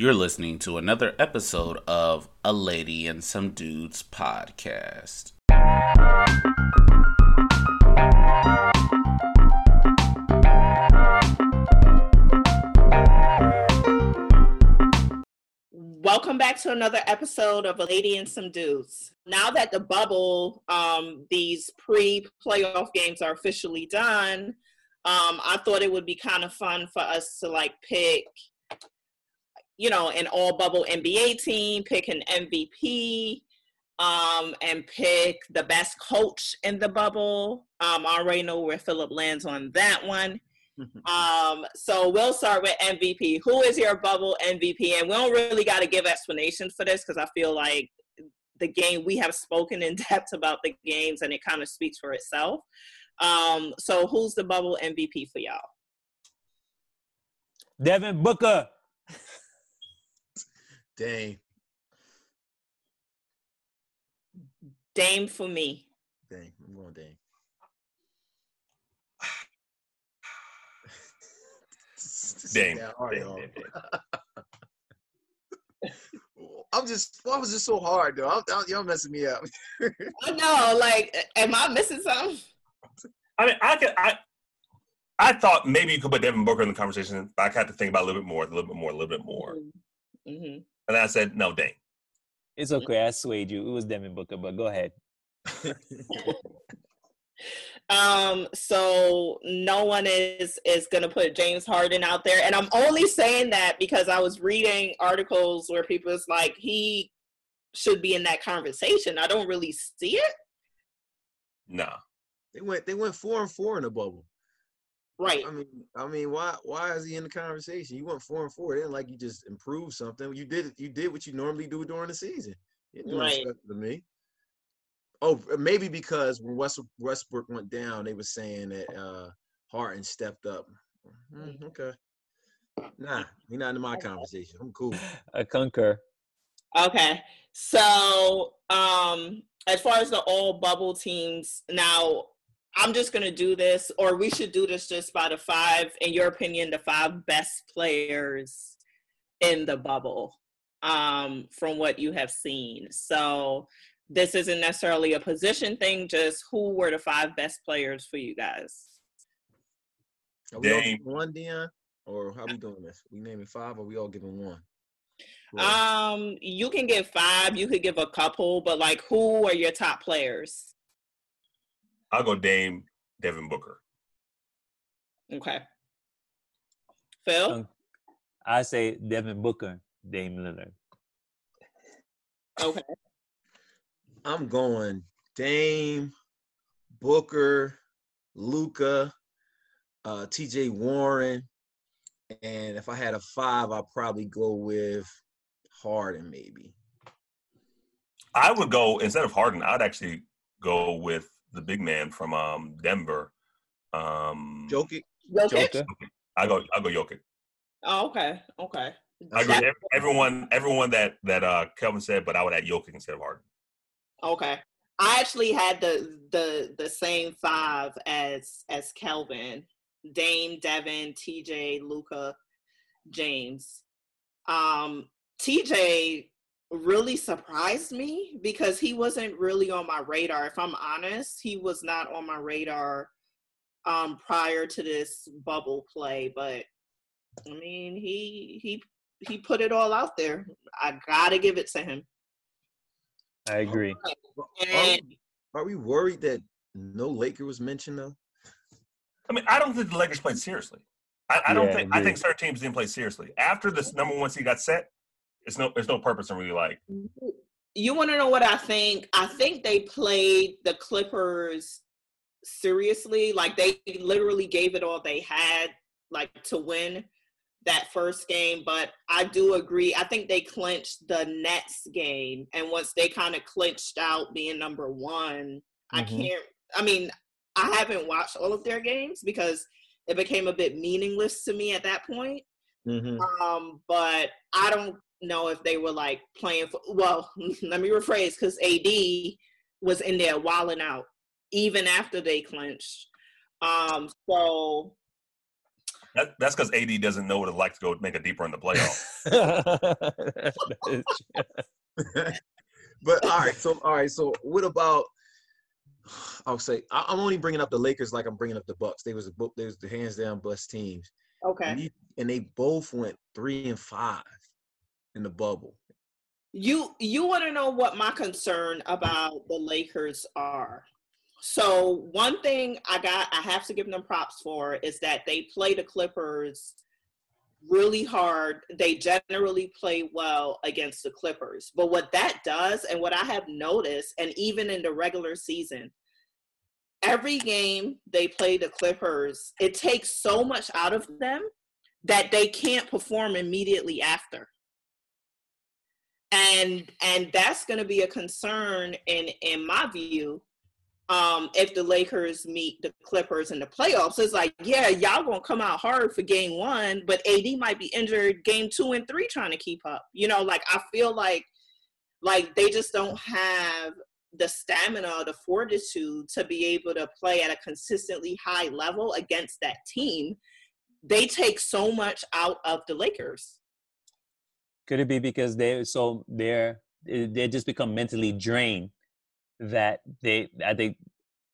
You're listening to another episode of A Lady and Some Dudes podcast. Welcome back to another episode of A Lady and Some Dudes. Now that the bubble, um, these pre playoff games are officially done, um, I thought it would be kind of fun for us to like pick, you know, an all bubble NBA team, pick an MVP, um, and pick the best coach in the bubble. Um, I already know where Philip lands on that one. Um, so we'll start with MVP. Who is your bubble MVP? And we don't really got to give explanations for this because I feel like the game we have spoken in depth about the games and it kind of speaks for itself. Um, so who's the bubble MVP for y'all? Devin Booker. Dang. Dame for me. Dang. I'm going Dame. Dame. Yeah, hard, Dame, y'all. Dame, I'm just. Why was it so hard though? I'm, I'm, y'all messing me up. I know, like, am I missing something? I mean, I could. I I thought maybe you could put Devin Booker in the conversation, but I had to think about it a little bit more, a little bit more, a little bit more. hmm And I said, no, Dame. It's okay. I swayed you. It was Devin Booker, but go ahead. Um, so no one is is gonna put James Harden out there, and I'm only saying that because I was reading articles where people was like he should be in that conversation. I don't really see it. Nah. they went. They went four and four in the bubble. Right. I mean, I mean, why? Why is he in the conversation? You went four and four. It ain't like you just improved something. You did. You did what you normally do during the season. You didn't do Right. to me. Oh, maybe because when West, Westbrook went down, they were saying that uh Harden stepped up. Hmm, okay. Nah, he not in my conversation. I'm cool. I concur. Okay. So um as far as the all bubble teams, now I'm just gonna do this, or we should do this just by the five, in your opinion, the five best players in the bubble, um, from what you have seen. So this isn't necessarily a position thing, just who were the five best players for you guys? Are we all giving one, Dion? Or how we doing this? We naming five, or we all giving one? Cool. Um, you can give five, you could give a couple, but like who are your top players? I'll go Dame, Devin Booker. Okay. Phil? Um, I say Devin Booker, Dame Lillard. Okay. I'm going Dame, Booker, Luka, uh, T.J. Warren, and if I had a five, I'd probably go with Harden, maybe. I would go instead of Harden. I'd actually go with the big man from um, Denver. Um, Jokic. Jokic? Joker. I go. I go Jokic. Oh, okay. Okay. I agree. That- Everyone, everyone that that uh, Kelvin said, but I would add Jokic instead of Harden. Okay. I actually had the the the same five as as Kelvin. Dame, Devin, TJ, Luka, James. Um TJ really surprised me because he wasn't really on my radar. If I'm honest, he was not on my radar um prior to this bubble play, but I mean, he he he put it all out there. I got to give it to him. I agree. Are And we, are we worried that no Laker was mentioned though? I mean, I don't think the Lakers played seriously. I, I don't Yeah, think. I think agreed. certain teams didn't play seriously after this number one seed got set. It's no. There's no purpose in really like. you want to know what I think? I think they played the Clippers seriously. Like they literally gave it all they had, like to win that first game. But I do agree. I think they clinched the Nets game, and once they kind of clinched out being number one, I Mhm. can't. I mean, I haven't watched all of their games because it became a bit meaningless to me at that point. Mm-hmm. Um, but I don't know if they were like playing for. Well, let me rephrase because AD was in there walling out even after they clinched. Um, so That, that's because AD doesn't know what it's like to go make a deeper in the playoffs. but all right, so all right, so what about? I'll say I- I'm only bringing up the Lakers like I'm bringing up the Bucks. They was a bo- they was the hands down best teams, Okay. and, you- and they both went three and five in the bubble. You you want to know what my concern about the Lakers are. So one thing I got I have to give them props for is that they play the Clippers really hard. They generally play well against the Clippers. But what that does and what I have noticed and even in the regular season every game they play the Clippers, it takes so much out of them that they can't perform immediately after and and that's going to be a concern in in my view um if the lakers meet the clippers in the playoffs. It's like yeah y'all gonna come out hard for game one but ad might be injured game two and three trying to keep up. You know like i feel like like they just don't have the stamina the fortitude to be able to play at a consistently high level against that team. They take so much out of the lakers Could it be because they so they're they just become mentally drained that they I think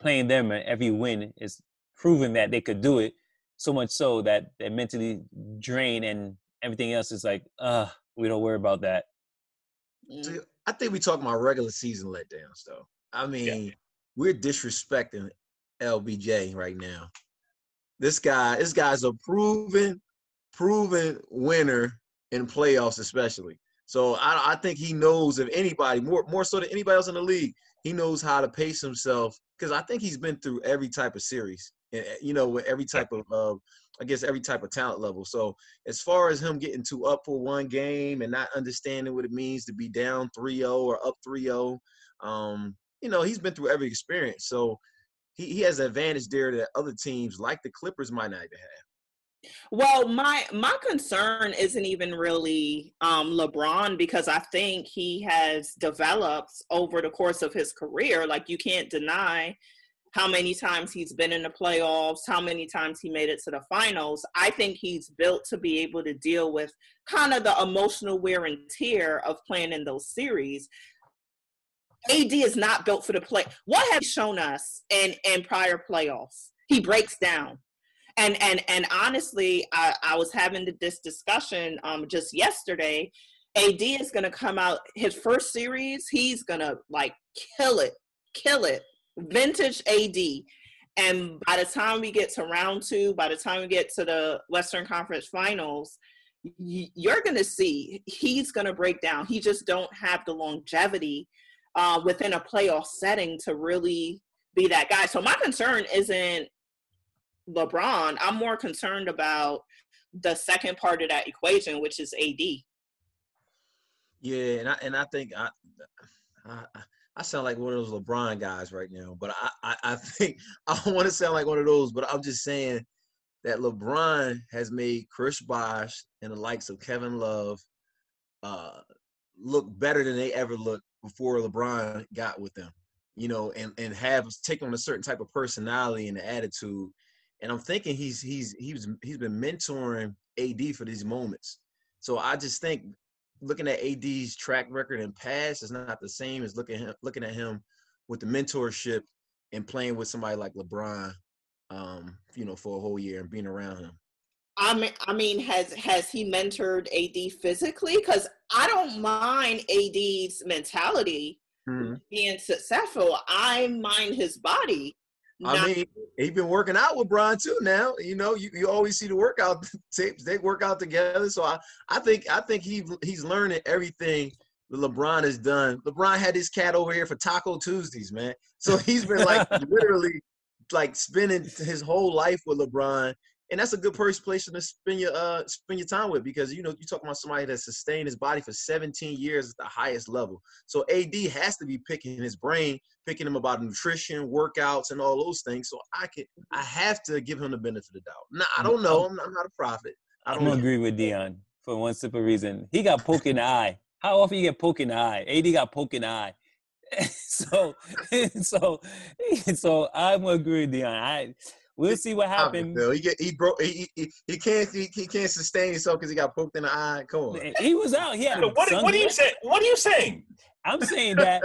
playing them and every win is proving that they could do it so much so that they're mentally drained and everything else is like uh we don't worry about that. Mm. See, I think we talking about regular season letdowns though. I mean, we're disrespecting LBJ right now. This guy, this guy's a proven, proven winner in playoffs, especially. So I, I think he knows if anybody, more more so than anybody else in the league, he knows how to pace himself because I think he's been through every type of series, eh, eh, you know, with every type of, uh, I guess every type of talent level. So as far as him getting too up for one game and not understanding what it means to be down 3-0 or up 3-0, um, you know, he's been through every experience. So he, he has an advantage there that other teams like the Clippers might not even have. Well, my my concern isn't even really um, LeBron because I think he has developed over the course of his career. Like you can't deny how many times he's been in the playoffs, how many times he made it to the finals. I think he's built to be able to deal with kind of the emotional wear and tear of playing in those series. AD is not built for the play. What you shown us in in prior playoffs? He breaks down and and and honestly i, I was having this discussion um just yesterday. Ad is going to come out his first series he's going to like kill it kill it. Vintage ad and by the time we get to round two by the time we get to the western conference finals you're going to see he's going to break down. He just don't have the longevity uh, within a playoff setting to really be that guy. So my concern isn't LeBron, I'm more concerned about the second part of that equation, which is AD. Yeah, and I and I think I I, I sound like one of those LeBron guys right now, but I I, I think I don't want to sound like one of those, but I'm just saying that LeBron has made Chris Bosh and the likes of Kevin Love uh, look better than they ever looked before LeBron got with them. You know, and and have taken on a certain type of personality and attitude. And I'm thinking he's he's he's he's been mentoring AD for these moments. So I just think looking at AD's track record and past is not the same as looking at him, looking at him with the mentorship and playing with somebody like LeBron, um, you know, for a whole year and being around him. I mean, I mean, has has he mentored AD physically? Because I don't mind AD's mentality being successful. I mind his body. I mean, he's been working out with Brian too. Now, you know, you, you always see the workout tapes. They work out together. So I, I think I think he he's learning everything that LeBron has done. LeBron had his cat over here for Taco Tuesdays, man. So he's been like literally like spending his whole life with LeBron. And that's a good person place to spend your uh spend your time with because you know you're talking about somebody that sustained his body for 17 years at the highest level. So AD has to be picking his brain, picking him about nutrition, workouts, and all those things. So I can I have to give him the benefit of the doubt. Now I don't know. I'm not, I'm not a prophet. I don't agree with Dion for one simple reason. He got poke in the eye. How often you get poke in the eye? AD got poke in the eye. so so so I'm agree with Dion. I We'll see what happens. He get he broke. He, he, he can't he, he can't sustain himself because he got poked in the eye. Come on. He was out. He had what, what are you saying? What are you saying? I'm saying that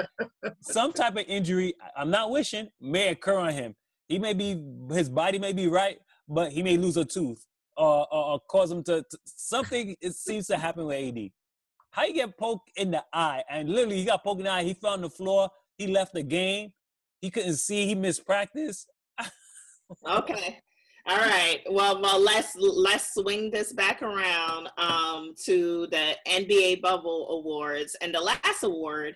some type of injury, I'm not wishing, may occur on him. He may be his body may be right, but he may lose a tooth or, or, or cause him to, to something. It seems to happen with AD. How you get poked in the eye and literally he got poked in the eye. He fell on the floor. He left the game. He couldn't see. He missed practice. Okay. All right. Well, well, let's let's swing this back around um, to the NBA Bubble Awards, and the last award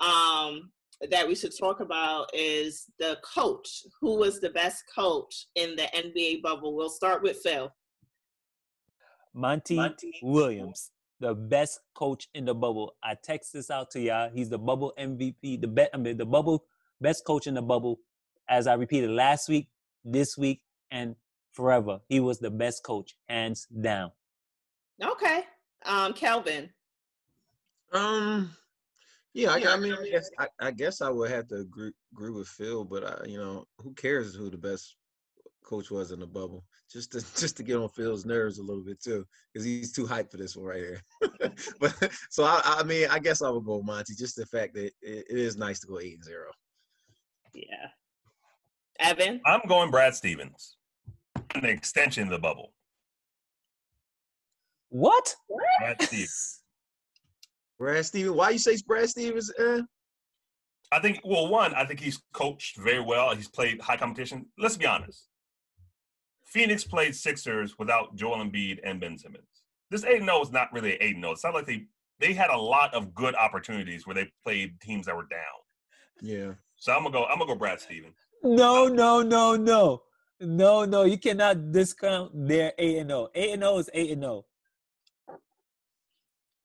um, that we should talk about is the coach. Who was the best coach in the NBA bubble? We'll start with Phil. Monty, Monty Williams, the best coach in the bubble. I text this out to y'all. He's the bubble MVP, the be- I mean, the bubble best coach in the bubble. As I repeated last week, this week, and forever. He was the best coach, hands down. Okay. Um, Kelvin. Um, yeah, I, I mean, I guess I, I, guess I would have to agree agree with Phil, but I, you know, who cares who the best coach was in the bubble? Just to just to get on Phil's nerves a little bit too, because he's too hyped for this one right here. but so I, I mean, I guess I would go Monty. Just the fact that it, it is nice to go eight and zero. Yeah. Evan. I'm going Brad Stevens an extension of the bubble. What? Brad Stevens. Brad Stevens. Why you say Brad Stevens? Uh? I think. Well, one, I think he's coached very well. He's played high competition. Let's be honest. Phoenix played Sixers without Joel Embiid and Ben Simmons. This eight zero is not really eight zero. It's not like they they had a lot of good opportunities where they played teams that were down. Yeah. So I'm gonna go. I'm gonna go Brad Stevens. No, no, no, no. No, no, you cannot discount their A and O. A and O is A and O.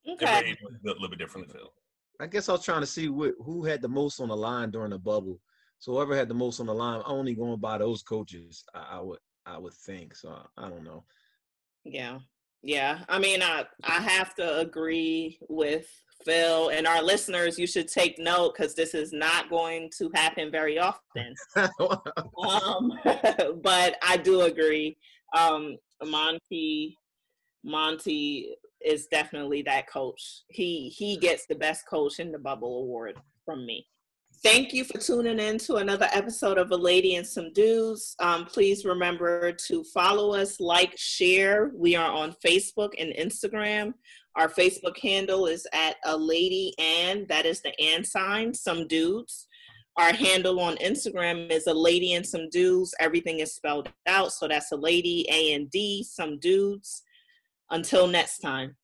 Okay. A little bit different, Phil. I guess I was trying to see what, who had the most on the line during the bubble. So whoever had the most on the line, only going by those coaches, I, I would I would think. So I don't know. Yeah, yeah. I mean, I I have to agree with Phil and our listeners, you should take note because this is not going to happen very often. um, but I do agree. Um, Monty, Monty is definitely that coach. He he gets the best coach in the bubble award from me. Thank you for tuning in to another episode of A Lady and Some Dudes. Um, please remember to follow us, like, share. We are on Facebook and Instagram. Our Facebook handle is at A Lady and, that is the and sign, Some Dudes. Our handle on Instagram is A Lady and Some Dudes. Everything is spelled out. So that's A Lady, A and D, Some Dudes. Until next time.